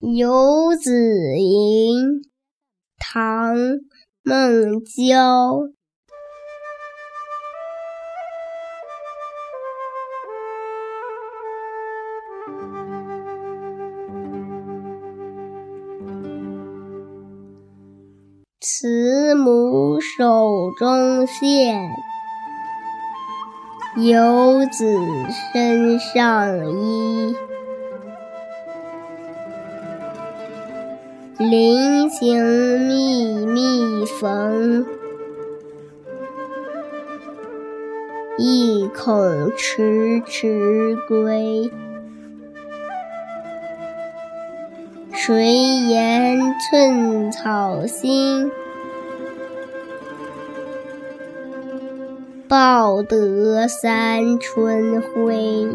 游子吟，唐·孟郊。慈母手中线，游子身上衣。临行密密缝，意恐迟迟归。谁言寸草心，报得三春晖。